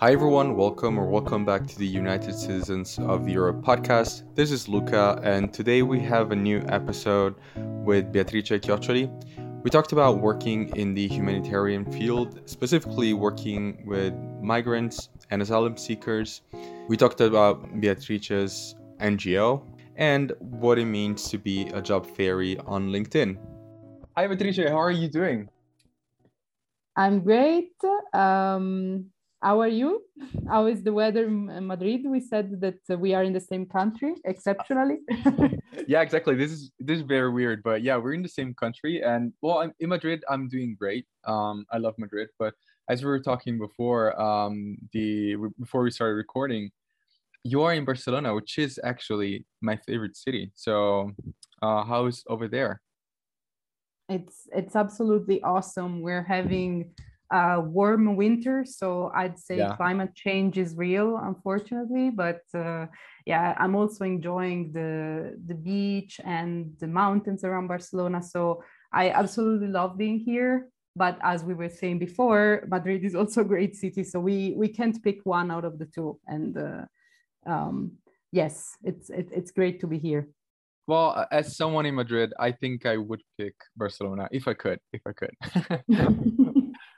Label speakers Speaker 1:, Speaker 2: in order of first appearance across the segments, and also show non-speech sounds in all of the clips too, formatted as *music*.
Speaker 1: Hi, everyone. Welcome or welcome back to the United Citizens of Europe podcast. This is Luca, and today we have a new episode with Beatrice Chioccioli. We talked about working in the humanitarian field, specifically working with migrants and asylum seekers. We talked about Beatrice's NGO and what it means to be a job fairy on LinkedIn. Hi, Beatrice. How are you doing?
Speaker 2: I'm great. Um, how are you? How is the weather in Madrid? We said that we are in the same country, exceptionally. *laughs*
Speaker 1: yeah, exactly. This is this is very weird, but yeah, we're in the same country, and well, I'm in Madrid. I'm doing great. Um, I love Madrid, but as we were talking before, um, the before we started recording, you are in Barcelona, which is actually my favorite city. So, uh, how's over there?
Speaker 2: It's it's absolutely awesome. We're having uh, warm winter. So I'd say yeah. climate change is real, unfortunately. But uh, yeah, I'm also enjoying the the beach and the mountains around Barcelona. So I absolutely love being here. But as we were saying before, Madrid is also a great city. So we we can't pick one out of the two. And uh, um, yes, it's it, it's great to be here.
Speaker 1: Well, as someone in Madrid, I think I would pick Barcelona if I could. If I could. *laughs* *laughs*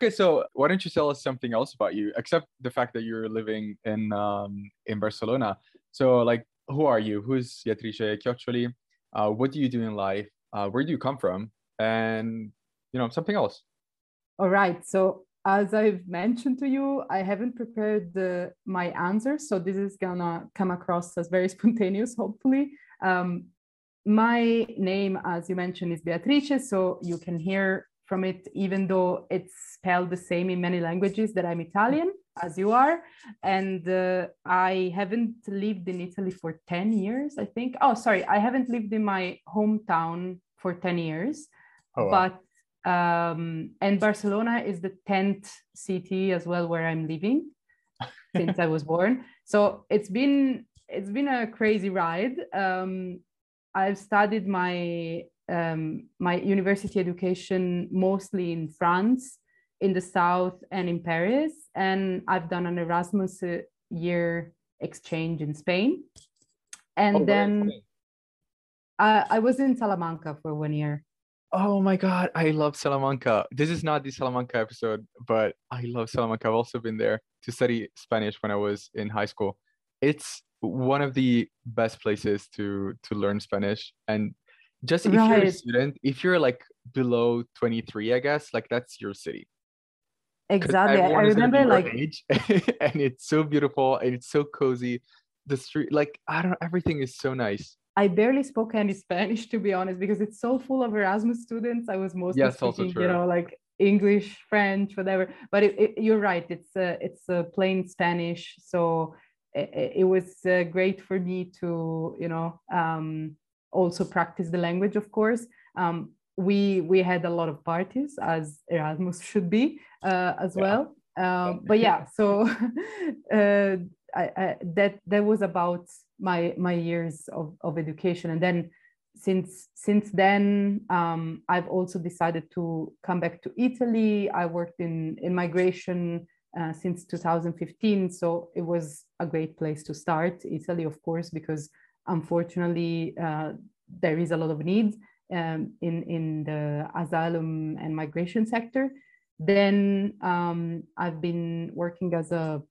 Speaker 1: Okay, so why don't you tell us something else about you, except the fact that you're living in um, in Barcelona? So, like, who are you? Who's Beatrice Chioccioli? Uh, what do you do in life? Uh, where do you come from? And you know, something else.
Speaker 2: All right. So, as I've mentioned to you, I haven't prepared the, my answers, so this is gonna come across as very *laughs* spontaneous, hopefully. Um, my name, as you mentioned, is Beatrice, so you can hear from it, even though it's spelled the same in many languages, that I'm Italian, as you are. And uh, I haven't lived in Italy for 10 years, I think. Oh, sorry, I haven't lived in my hometown for 10 years. Oh, wow. But um, and Barcelona is the 10th city as well where I'm living *laughs* since I was born. So it's been it's been a crazy ride. Um, I've studied my um, my university education mostly in France, in the south, and in Paris. And I've done an Erasmus uh, year exchange in Spain. And oh, then I, I was in Salamanca for one year.
Speaker 1: Oh my God, I love Salamanca. This is not the Salamanca episode, but I love Salamanca. I've also been there to study Spanish when I was in high school. It's one of the best places to to learn Spanish and just if right. you're a student if you're like below 23 i guess like that's your city.
Speaker 2: Exactly. I remember like
Speaker 1: age, *laughs* and it's so beautiful and it's so cozy. The street like i don't everything is so nice.
Speaker 2: I barely spoke any spanish to be honest because it's so full of erasmus students. I was mostly yes, speaking you know like english french whatever. But it, it, you're right it's a it's a plain spanish so it, it was uh, great for me to you know um, also practice the language, of course. Um, we we had a lot of parties, as Erasmus should be uh, as yeah. well. Um, but yeah, so *laughs* uh, I, I, that that was about my my years of, of education, and then since since then um, I've also decided to come back to Italy. I worked in in migration uh, since 2015, so it was a great place to start. Italy, of course, because unfortunately, uh, there is a lot of needs um, in, in the asylum and migration sector. Then um, I've been working as a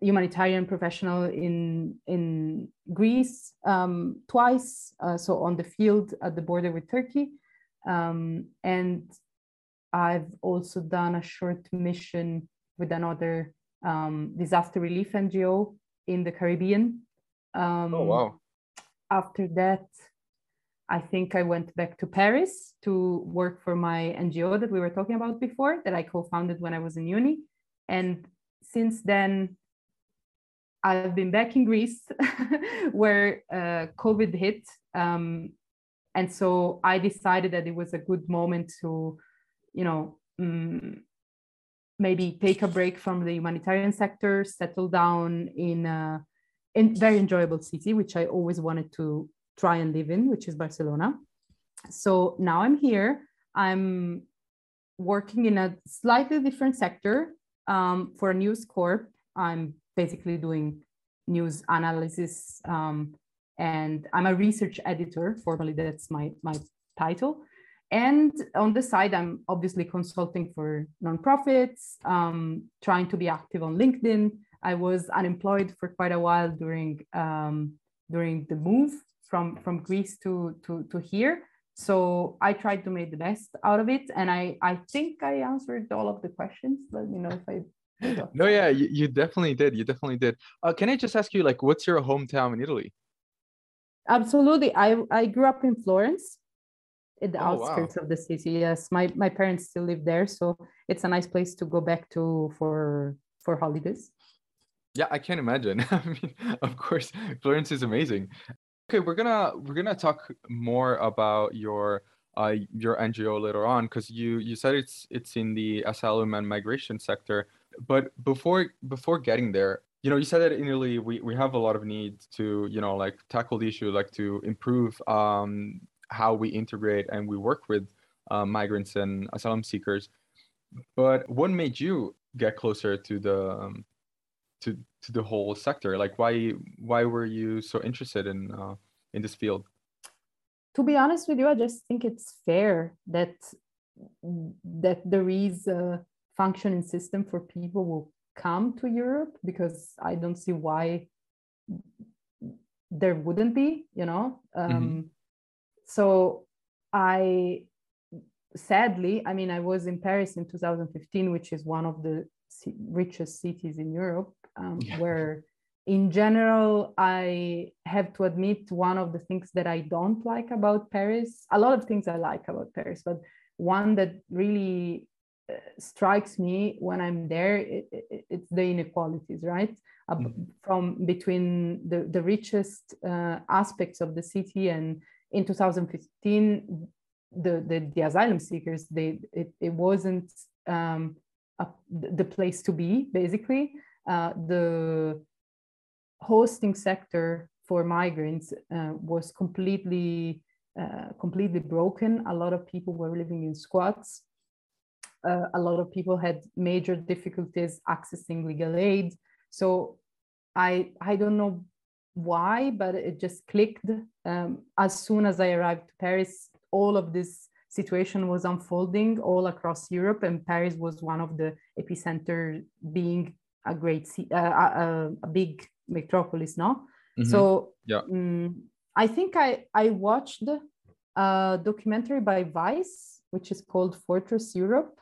Speaker 2: humanitarian professional in, in Greece um, twice, uh, so on the field at the border with Turkey. Um, and I've also done a short mission with another um, disaster relief NGO in the Caribbean.
Speaker 1: Um, oh, wow.
Speaker 2: After that, I think I went back to Paris to work for my NGO that we were talking about before, that I co founded when I was in uni. And since then, I've been back in Greece *laughs* where uh, COVID hit. Um, and so I decided that it was a good moment to, you know, um, maybe take a break from the humanitarian sector, settle down in a in very enjoyable city, which I always wanted to try and live in, which is Barcelona. So now I'm here. I'm working in a slightly different sector. Um, for News Corp, I'm basically doing news analysis um, and I'm a research editor. Formally, that's my, my title. And on the side, I'm obviously consulting for nonprofits, um, trying to be active on LinkedIn. I was unemployed for quite a while during um, during the move from from Greece to to to here. So I tried to make the best out of it, and I I think I answered all of the questions. Let me know if I.
Speaker 1: no, yeah, you, you definitely did. You definitely did. Uh, can I just ask you, like, what's your hometown in Italy?
Speaker 2: Absolutely. I I grew up in Florence, in the oh, outskirts wow. of the city. Yes, my my parents still live there, so it's a nice place to go back to for for holidays.
Speaker 1: Yeah, I can't imagine. *laughs* I mean, of course, Florence is amazing. Okay, we're gonna we're gonna talk more about your uh, your NGO later on because you you said it's it's in the asylum and migration sector. But before before getting there, you know, you said that in Italy we, we have a lot of needs to you know like tackle the issue, like to improve um, how we integrate and we work with uh, migrants and asylum seekers. But what made you get closer to the um, to to the whole sector? Like, why why were you so interested in uh, in this field?
Speaker 2: To be honest with you, I just think it's fair that that there is a functioning system for people who come to Europe because I don't see why there wouldn't be. You know, um, mm-hmm. so I sadly, I mean, I was in Paris in 2015, which is one of the richest cities in Europe, um, *laughs* yeah. where in general, I have to admit one of the things that I don't like about Paris, a lot of things I like about Paris, but one that really uh, strikes me when I'm there, it, it, it's the inequalities, right? Mm-hmm. From between the, the richest uh, aspects of the city and in 2015, the, the, the asylum seekers, they, it, it wasn't um, a, the place to be, basically. Uh, the hosting sector for migrants uh, was completely uh, completely broken. A lot of people were living in squats. Uh, a lot of people had major difficulties accessing legal aid. So I I don't know why, but it just clicked. Um, as soon as I arrived to Paris, all of this situation was unfolding all across Europe, and Paris was one of the epicenter, being a great, uh, a, a, big metropolis no mm-hmm. so yeah um, i think i i watched a documentary by vice which is called fortress europe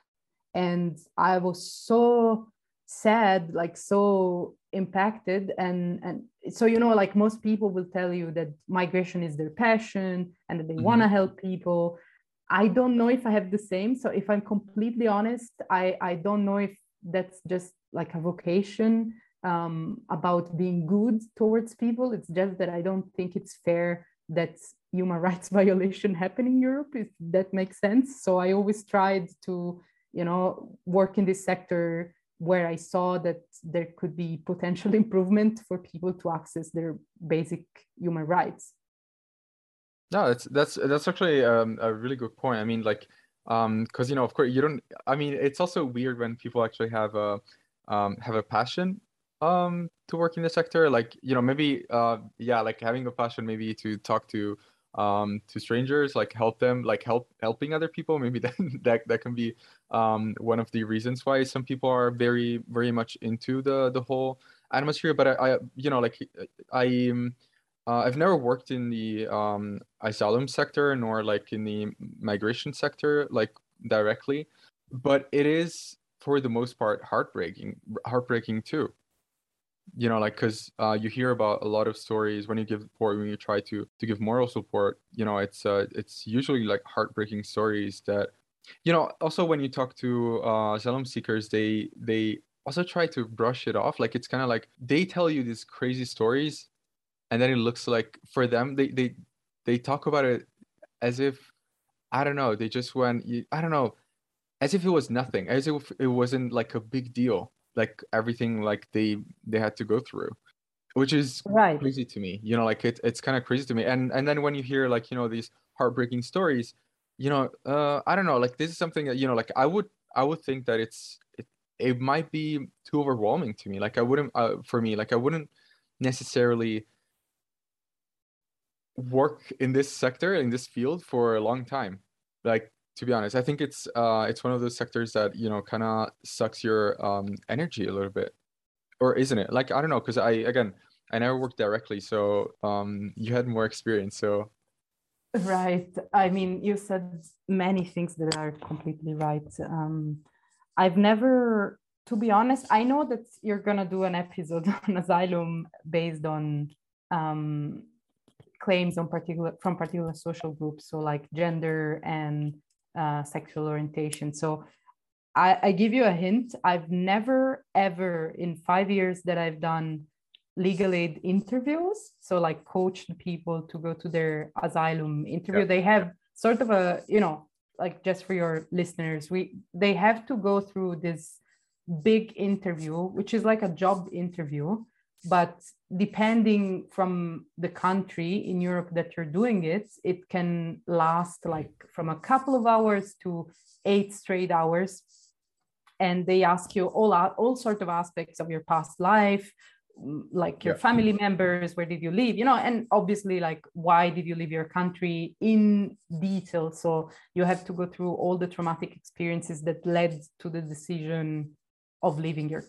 Speaker 2: and i was so sad like so impacted and and so you know like most people will tell you that migration is their passion and that they mm-hmm. want to help people i don't know if i have the same so if i'm completely honest i i don't know if that's just like a vocation um, about being good towards people. It's just that I don't think it's fair that human *laughs* rights violation happen in Europe, if that makes sense. So I always tried to, you know, work in this sector where I saw that there could be potential *laughs* improvement for people to access their basic human rights.
Speaker 1: No, that's that's that's actually um, a really good point. I mean, like, um, because you know, of course, you don't. I mean, it's also weird when people actually have a um have a passion um to work in the sector like you know maybe uh yeah like having a passion maybe to talk to um to strangers like help them like help helping other people maybe *laughs* that that, that can be um one of the reasons why some people are very very much into the the whole atmosphere but i, I you know like i um, uh, i've never worked in the um asylum sector nor like in the migration sector like directly but it is for the most part heartbreaking heartbreaking too. You know like because uh, you hear about a lot of stories when you give support when you try to to give moral support you know it's uh, it's usually like heartbreaking stories that you know also when you talk to uh, asylum seekers they they also try to brush it off. Like it's kind of like they tell you these crazy stories and then it looks like for them they they they talk about it as if i don't know they just went i don't know as if it was nothing as if it wasn't like a big deal like everything like they they had to go through which is right. crazy to me you know like it, it's kind of crazy to me and and then when you hear like you know these heartbreaking stories you know uh i don't know like this is something that you know like i would i would think that it's it, it might be too overwhelming to me like i wouldn't uh, for me like i wouldn't necessarily work in this sector in this field for a long time. Like to be honest i think it's uh it's one of those sectors that you know kind of sucks your um energy a little bit. Or isn't it? Like i don't know because i again i never worked directly so um you had more experience so.
Speaker 2: Right. I mean you said many things that are completely right. Um i've never to be honest i know that you're gonna do an episode *laughs* on asylum based on um claims on particular from particular social groups so like gender and uh, sexual orientation. So I, I give you a hint. I've never ever in five years that i've done legal aid interviews so like coached people to go to their asylum interview. Yeah. they have sort of a you know like just for your listeners we they have to go through this big interview which is like a job interview but depending from the country in Europe that you're doing it, it can last like from a couple of hours to eight straight hours. And they ask you all all sort of aspects of your past life, mm, like your yeah. family members, where did you live, you know, and obviously like why did you leave your country in detail. So you have to go through all the traumatic experiences that led to the decision of leaving your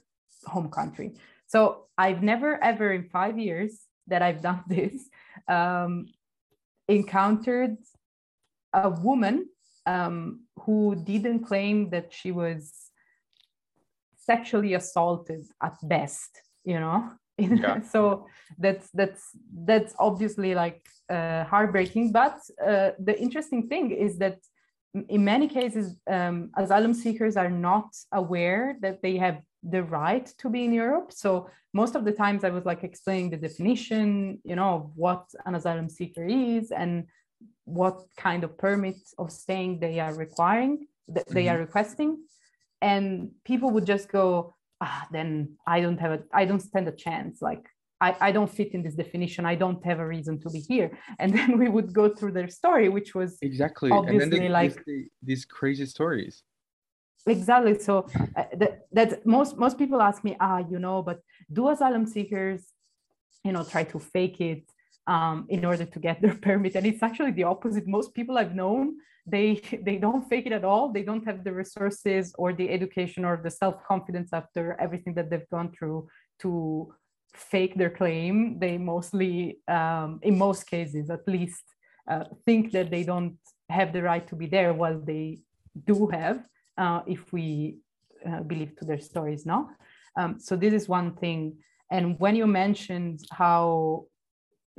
Speaker 2: home country. So I've never ever in five years that I've done *laughs* this um, encountered a woman um, who didn't claim that she was sexually assaulted at best, you know. *laughs* Yeah. so that's that's that's obviously like uh, heartbreaking. But uh, the interesting thing is that in many cases, um, asylum seekers are not aware that they have the right to be in Europe. So most of the times I was like explaining the definition, you know, of what an asylum seeker is and what kind of permit of staying they are requiring, that they mm-hmm. are requesting. And people would just go, ah, then I don't have a, I don't stand a chance. Like I, I don't fit in this definition. I don't have a reason to be here. *laughs* And then we would go through their story, which was
Speaker 1: exactly obviously and then they, like these crazy stories
Speaker 2: exactly. So uh, that, most most people ask me ah you know but do asylum seekers you know try to fake it um, in order to get *laughs* their permit? And it's actually the opposite. Most people i've known they they don't fake it at all. They don't have the resources or the education or the self-confidence after everything that they've gone through to fake their claim. They mostly um, in most cases at least uh, think that they don't have the right to be there while they do have uh, if we uh, believe to their stories, no? Um, so this is one thing. And when you mentioned how,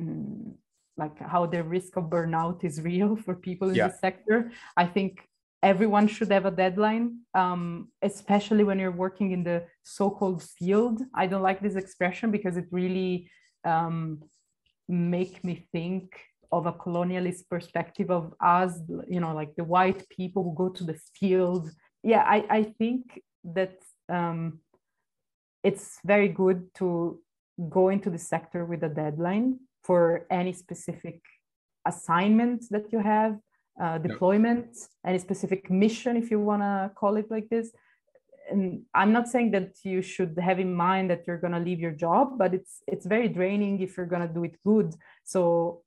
Speaker 2: um, like how the risk of burnout is *laughs* real for people in yeah. the sector, I think everyone should have a deadline, um, especially when you're working in the so-called field. I don't like this expression because it really um, make me think of a colonialist perspective of us, you know, like the white people who go to the field yeah, I, I think that um, it's very good to go into the sector with a deadline for any specific assignment that you have, uh, deployment, any specific mission, if you want to call it like this. And I'm not saying that you should have in mind that you're going to leave your job, but it's it's very draining if you're going to do it good. So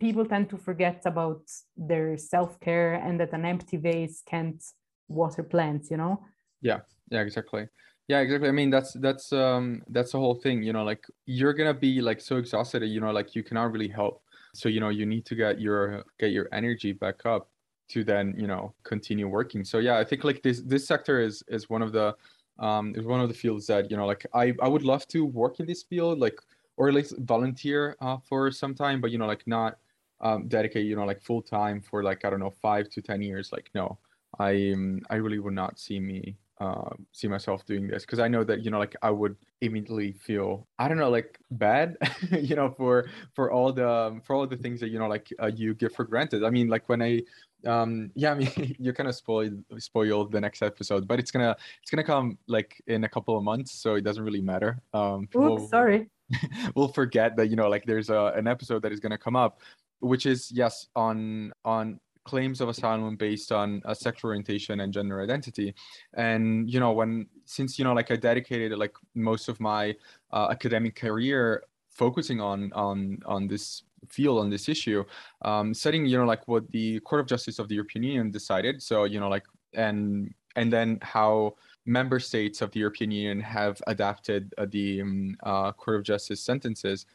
Speaker 2: people tend to forget about their self care and that an empty vase can't water plants you know?
Speaker 1: Yeah yeah exactly. Yeah exactly. I mean that's that's um that's the whole thing you know like you're gonna be like so exhausted you know like you cannot really help. So you know you need to get your get your energy back up to then you know continue working. So yeah i think like this this sector is is one of the um is one of the fields that you know like i i would love to work in this field like or at least volunteer uh, for some time but you know like not um dedicate you know like full time for like i don't know five to ten years like no I um, I really would not see me uh, see myself doing this because I know that you know like I would immediately feel I don't know like bad *laughs* you know for for all the for all the things that you know like uh, you give for granted. I mean like when I um *laughs* yeah I mean you kind of spoiled spoil the next episode but it's gonna it's gonna come like in a couple of months so it doesn't really matter. Um,
Speaker 2: Oops, sorry. *laughs*
Speaker 1: we'll forget that you know like there's a, an episode that is gonna come up which is yes on on claims of asylum based on a sexual orientation and gender identity. And you know when since you know like i dedicated like most of my uh, academic career focusing on on on this field on this issue um studying you know like what the court of justice of the european union decided. So you know like and and then how member states of the european union have adapted uh, the um, uh, court of justice sentences.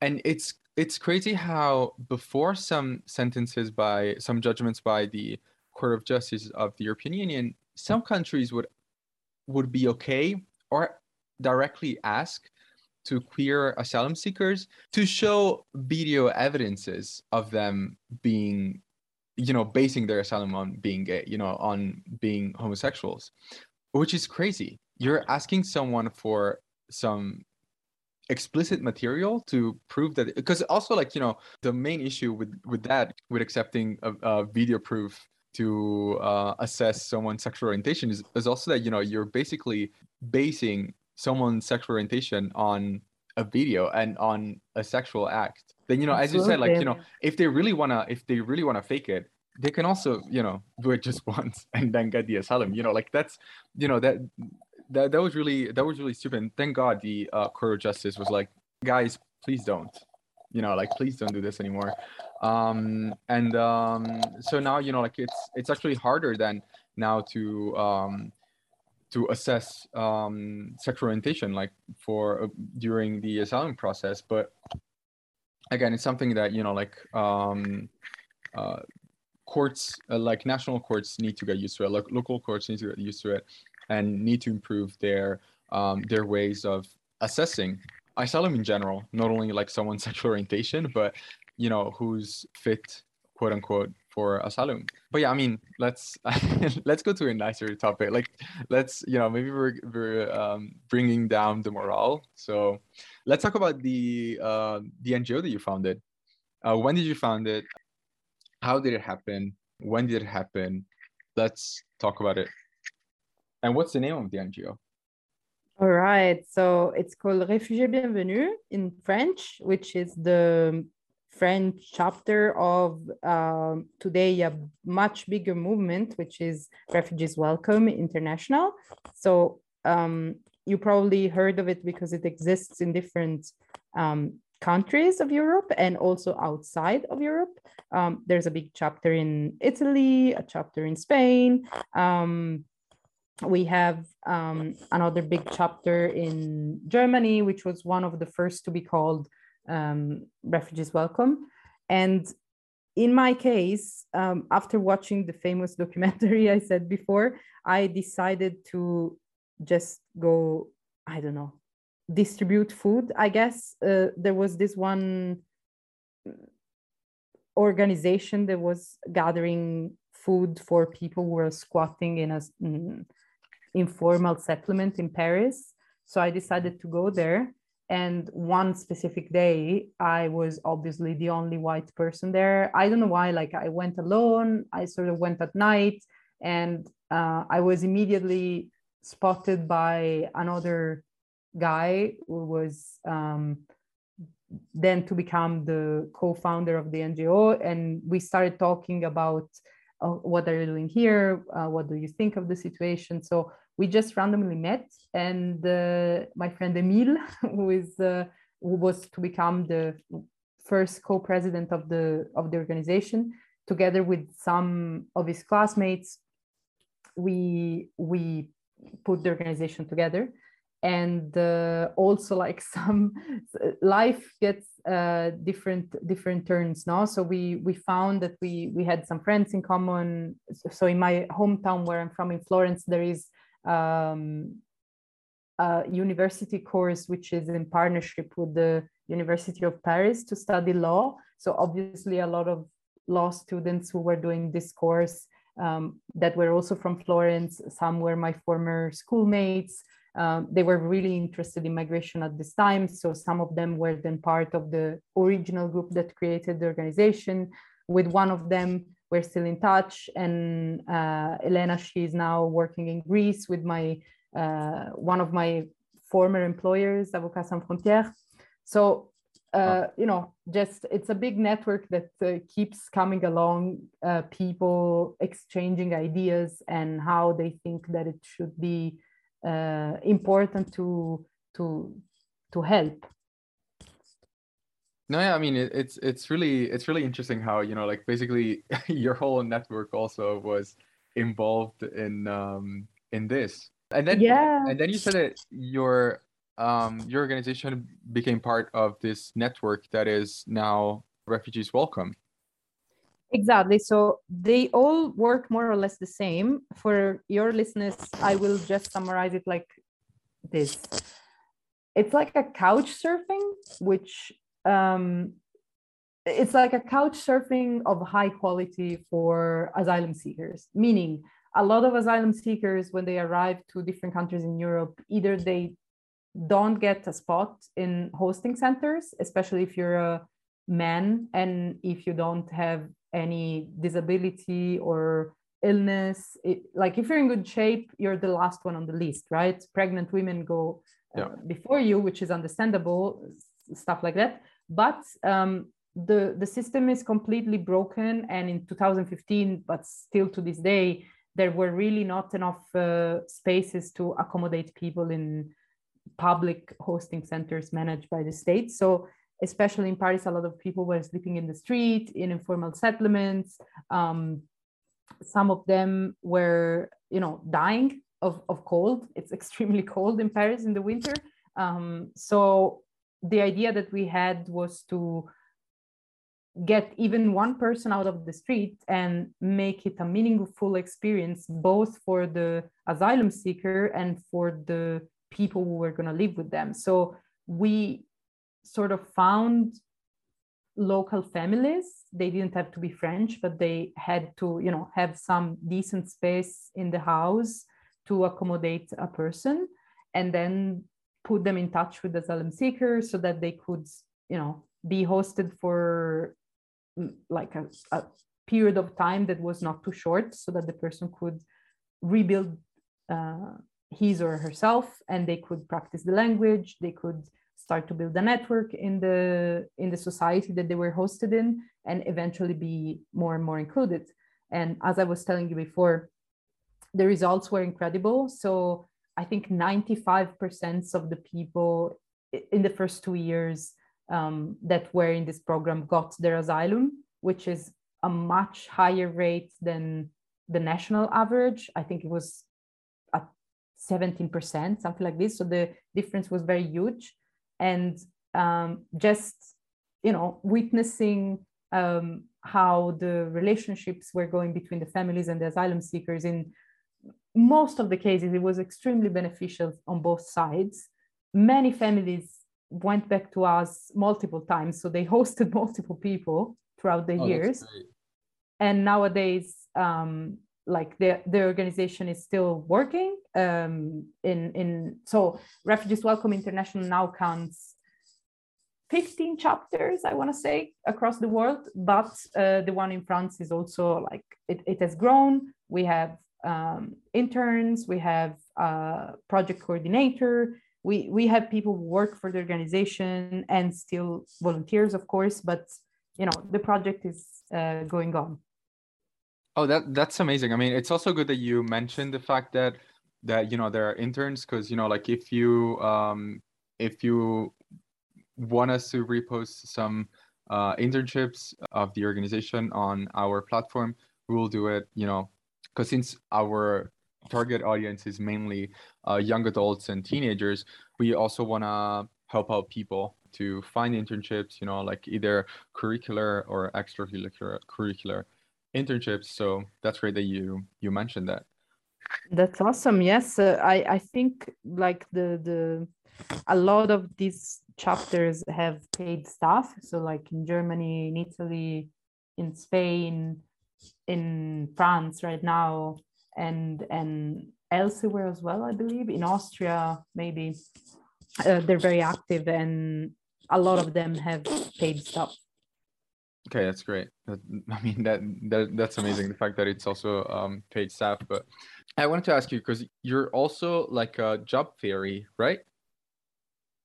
Speaker 1: And it's it's crazy how before some sentences by some judgments by the Court of Justice of the European Union, some countries would would be okay or directly ask to queer asylum seekers to show video evidences of them being you know basing their asylum on being gay you know on being homosexuals which is crazy. You're asking someone for some explicit material to prove that because also like you know the main issue with with that with accepting a, a video proof to uh, assess someone's sexual orientation is, is also that you know you're basically basing someone's sexual orientation on a video and on a sexual act. Then you know as you said like you know if they really want to if they really want to fake it they can also you know do it just *laughs* once and then get the asylum you know like that's you know that that that was really that was really stupid. And thank God the uh, court of justice was like, guys, please don't, you know, like please don't do this anymore. Um, and um, so now you know, like it's it's actually harder than now to um, to assess um, sexual orientation, like for uh, during the asylum process. But again, it's something that you know, like um, uh, courts, uh, like national courts, need to get used to it. Like local courts need to get used to it and need to improve their um, their ways of assessing asylum in general, not only like someone's *laughs* sexual orientation, but you know who's fit, quote unquote, for asylum. But yeah, I mean, let's *laughs* let's go to a nicer topic. Like, let's you know maybe we're we're um, bringing down the morale. So let's talk about the uh, the NGO that you founded. Uh, when did you found it? How did it happen? When did it happen? Let's talk about it. And what's the name of the NGO?
Speaker 2: All right. So it's called Réfugiés Bienvenus in French, which is the French chapter of um, today a much bigger movement, which is Refugees Welcome International. So um, you probably heard of it because it exists in different um, countries of Europe and also outside of Europe. Um, there's a big chapter in Italy, a chapter in Spain. Um, we have um, another big chapter in Germany, which was one of the first to be called um, Refugees Welcome. And in my case, um, after watching the famous *laughs* documentary I said before, I decided to just go, I don't know, distribute food. I guess uh, there was this one organization that was gathering food for people who were squatting in a mm, informal settlement in Paris. So I decided to go there. And one specific day, I was obviously the only white person there. I don't know why, like I went alone, I sort of went at night, and uh, I was immediately spotted by another guy who was um, then to become the co-founder of the NGO, and we started talking about uh, what are you doing here, uh, what do you think of the situation. So we just randomly met and uh, my friend Emil, *laughs* who is uh, who was to become the first co-president of the of the organization, together with some of his classmates, we we put the organization together. And uh, also like *laughs* some life gets uh, different different turns now so we we found that we we had some friends in common. So in my hometown where i'm from in florence there is um, a university course which is in partnership with the University of Paris to study law. So obviously a lot of law students who were doing this course um, that were also from Florence. Some were my former schoolmates. Um, they were really interested in migration at this time. So some of them were then part of the original group that created the organization. With one of them, we're still in touch. And uh, Elena, she is now working in Greece with my uh, one of my former employers, Avocats Sans Frontières. So uh, you know just it's a big network that uh, keeps coming along uh, people exchanging ideas and how they think that it should be uh, important to to to help
Speaker 1: no yeah i mean it, it's it's really it's really interesting how you know like basically *laughs* your whole network also was involved in um in this and then yeah and then you said that your um, your organization became part of this network that is now Refugees Welcome.
Speaker 2: Exactly. So they all work more or less the same. For your listeners, I will just summarize it like this it's like a couch surfing, which um, it's like a couch surfing of high quality for asylum seekers, meaning a lot of asylum seekers, when they arrive to different countries in Europe, either they don't get a spot in hosting centers, especially if you're a man and if you don't have any disability or illness. It, like if you're in good shape, you're the last one on the list, right? Pregnant women go uh, yeah. before you, which is understandable, stuff like that. But um, the the system is completely broken, and in 2015, but still to this day, there were really not enough uh, spaces to accommodate people in public hosting centers managed by the state. So especially in Paris, a lot of people were sleeping in the street, in informal settlements. Um, some of them were, you know, dying of, of cold. It's *laughs* extremely cold in Paris in the winter. Um, so the idea that we had was to get even one person out of the street and make it a meaningful experience both for the asylum seeker and for the people who were going to live with them. So we sort of found local families. They didn't have to be French, but they had to, you know, have some decent space in the house to accommodate a person and then put them in touch with the asylum seekers so that they could, you know, be hosted for mm, like a, a period of time that was not too short so that the person could rebuild uh, his or herself and they could practice the language they could start to build a network in the in the society that they were hosted in and eventually be more and more included. And as i was telling you before the results were incredible. So i think 95% of the people in the first two years um, that were in this program got their asylum which is a much higher rate than the national average i think it was at 17%, something like this. So the difference was very huge. And um, just, you know, witnessing um, how the relationships were going between the families and the asylum seekers in most of the cases, it was extremely beneficial on both sides. Many families went back to us multiple times. So they *laughs* hosted multiple people throughout the oh, years. And nowadays, um, like the, the organization is still working um, in in so refugees welcome international now counts 15 chapters i want to say across the world but uh, the one in france is also like it, it has grown we have um, interns we have a project coordinator we we have people who work for the organization and still volunteers of course but you know the project is uh, going on
Speaker 1: Oh, that that's amazing. I mean, it's also good that you mentioned the fact that that you know there are interns because you know like if you um if you want us to repost some uh, internships of the organization on our platform, we will do it. You know, because since our target audience is mainly uh, young adults and teenagers, we also want to help out people to find internships. You know, like either curricular or extracurricular curricular internships. So that's great that you you mentioned that.
Speaker 2: That's awesome. Yes, uh, I I think like the the a lot of these chapters have paid staff. So like in Germany, in Italy, in Spain, in France right now, and and elsewhere as well. I believe in Austria maybe. Uh, they're very active and a lot of them have paid staff
Speaker 1: Okay, that's great. That, *laughs* I mean that, that that's amazing. The fact that it's also um, paid staff. But I wanted to ask you because you're also like a job fairy, right?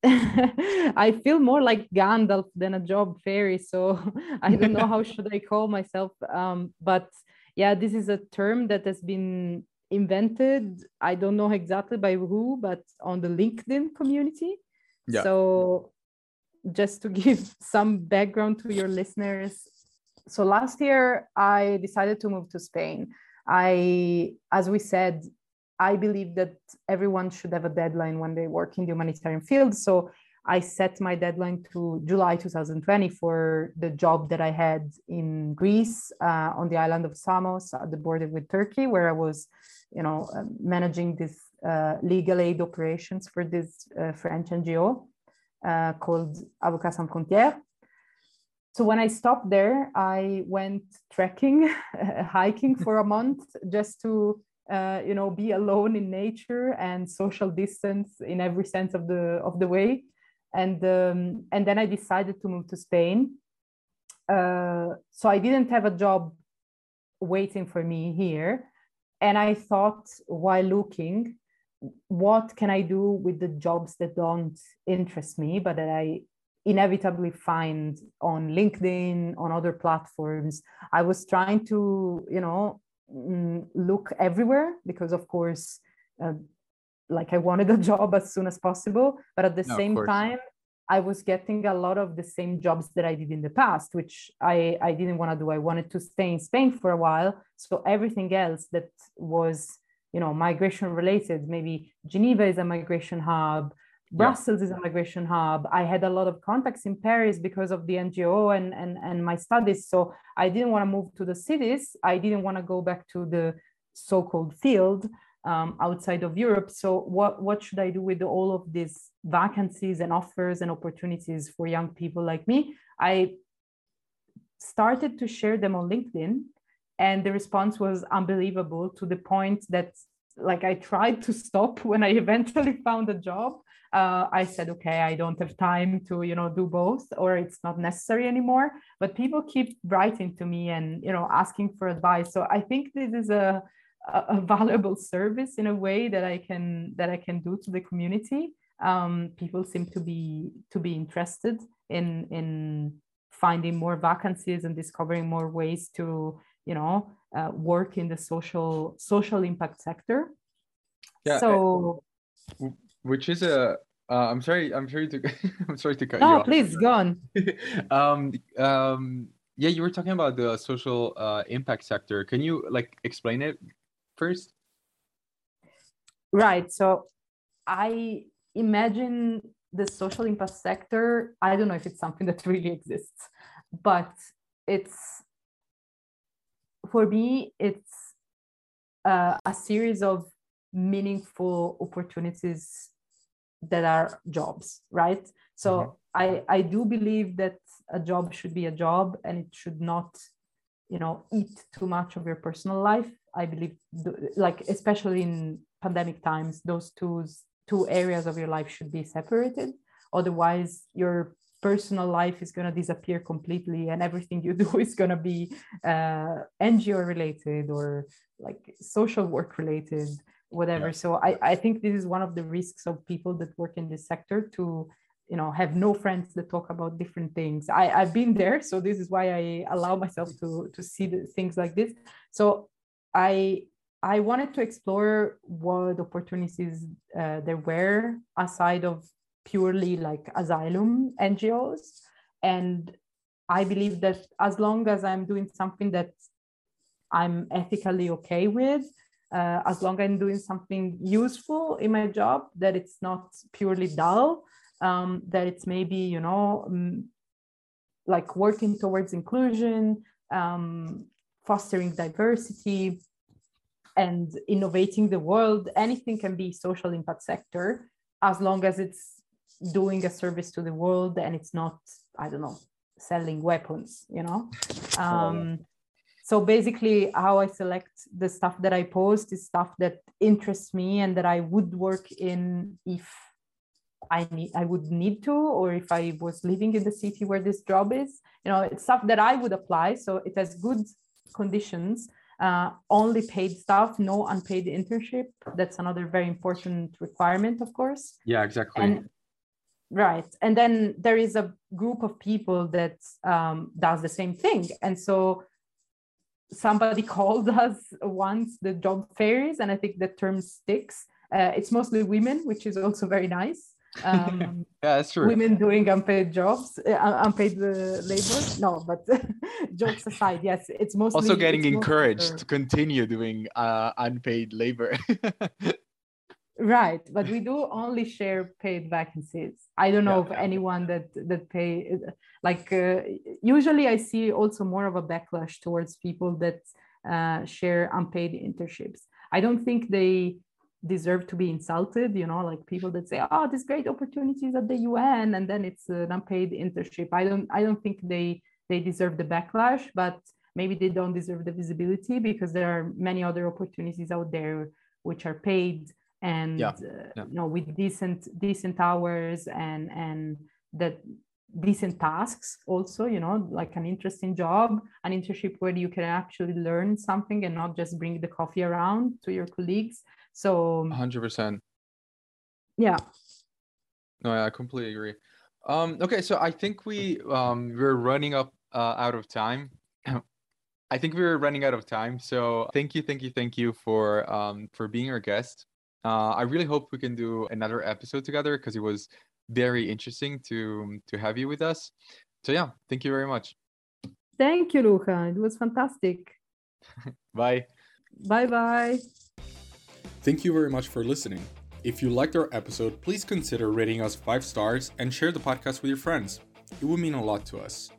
Speaker 1: *laughs*
Speaker 2: I feel more like Gandalf than a job fairy. So *laughs* I don't know how *laughs* should I call myself. Um, but yeah, this is a term that has been invented. I don't know exactly by who, but on the LinkedIn community. Yeah. So just to give some background to your listeners. So last year I decided to move to Spain. I, as we said, I believe that everyone should have a deadline when they work in the humanitarian field. So I set my deadline to July 2020 for the job that I had in Greece uh, on the island of Samos at the border with Turkey, where I was, you know, uh, managing this uh, legal aid operations for this uh, French NGO uh, called Avocats Sans Frontières. So when I stopped there, I went trekking, *laughs* hiking for a month just to uh, you know be alone in nature and social distance in every sense of the of the way. And um, and then i decided to move to spain. Uh, so i didn't have a job waiting for me here. And i thought while looking what can i do with the jobs that don't interest me but that i inevitably find on linkedin on other platforms? I was trying to you know look everywhere because of course uh, like i wanted a *laughs* job as soon as possible but at the no, same time i was getting a lot of the same jobs that i did in the past which i i didn't want to do. I wanted to stay in spain for a while so everything else that was you know migration related maybe geneva is a migration hub Brussels yeah. is a migration hub. I had a lot of contacts in Paris because of the NGO and, and, and my studies. So I didn't want to move to the cities. I didn't want to go back to the so-called field um, outside of Europe. So what, what should I do with all of these vacancies and offers and opportunities for young people like me? I started to share them on LinkedIn and the response was unbelievable to the point that like I tried to stop *laughs* when I eventually found a job uh, I said, okay, I don't have time to, you know, do both, or it's not necessary anymore. But people keep writing to me and, you know, asking for advice. So I think this is a, a *laughs* valuable service in a way that I can that I can do to the community. Um, people seem to be to be interested in in finding more vacancies and discovering more ways to, you know, uh, work in the social social impact sector. Yeah. So
Speaker 1: which is a uh, I'm sorry. I'm sorry to. *laughs* I'm sorry to cut
Speaker 2: no,
Speaker 1: you
Speaker 2: off. please go on. *laughs*
Speaker 1: um, um, yeah, you were talking about the social uh, impact sector. Can you like explain it first?
Speaker 2: Right. So, I imagine the social impact sector. I don't know if it's something *laughs* that really exists, but it's for me. It's uh, a series of meaningful opportunities that are jobs right? So mm-hmm. i i do believe that a job should be a job and it should not you know eat too much of your personal life. I believe like especially in pandemic times those two two areas of your life should be separated. Otherwise your personal life is going to disappear completely and everything you *laughs* do is going to be uh, ngo related or like social work related whatever. Yeah. so I, I think this is one of the risks of people that work in this sector to you know have no friends that talk about different things. I, i've been there so this is why i allow myself to to see the things like this. So i i wanted to explore what opportunities uh, there were aside of purely like asylum ngos and i believe that as long as i'm doing something that i'm ethically okay with uh, as long as I'm doing something useful in my job, that it's not purely dull, um, that it's maybe, you know, um, like working towards inclusion, um, fostering diversity, and innovating the world. Anything can be social impact sector as long as it's doing a service to the world and it's not, I don't know, selling weapons, you know. Um, so basically how i select the stuff that i post is stuff that interests me and that i would work in if i need i would need to or if i was living in the city where this job is. You know it's stuff that i would apply so it has good conditions uh, only paid stuff no unpaid internship. That's another very important requirement of course.
Speaker 1: Yeah exactly.
Speaker 2: And right. And then there is a group of people that um, does the same thing. And so somebody *laughs* called us once the job fairies and i think the term sticks. Uh, it's mostly women which is also very nice.
Speaker 1: Um, *laughs* yeah that's true.
Speaker 2: women doing unpaid jobs uh, unpaid uh, labor. No but *laughs* jokes aside yes it's mostly
Speaker 1: also getting encouraged to continue doing uh, unpaid labor
Speaker 2: right but we *laughs* do only share paid vacancies. I don't know yeah, of yeah. anyone that that pay like uh, usually i see also more of a backlash towards people that uh, share unpaid internships. I don't think they deserve to be insulted you know like people that say oh this great opportunities at the un and then it's an unpaid internship. I don't i don't think they they deserve the backlash but maybe they don't deserve the visibility because there are many other opportunities out there which are paid and yeah. Uh, yeah. you know with decent decent hours and and that decent tasks also you know like an interesting job an internship where you can actually learn something and not just bring the coffee around to your colleagues so
Speaker 1: 100%
Speaker 2: yeah
Speaker 1: no i completely agree um okay so i think we um we're running up uh, out of time *clears throat* I think we are running out of time. So thank you, thank you, thank you for um for being our guest. Uh, I really hope we can do another episode together because it was very interesting to to have you with us. So yeah, thank you very much.
Speaker 2: Thank you, Luca. It was fantastic. *laughs*
Speaker 1: bye.
Speaker 2: Bye bye.
Speaker 1: Thank you very much for listening. If you liked our episode, please consider rating us five stars and share the podcast with your friends. It would mean a lot to us.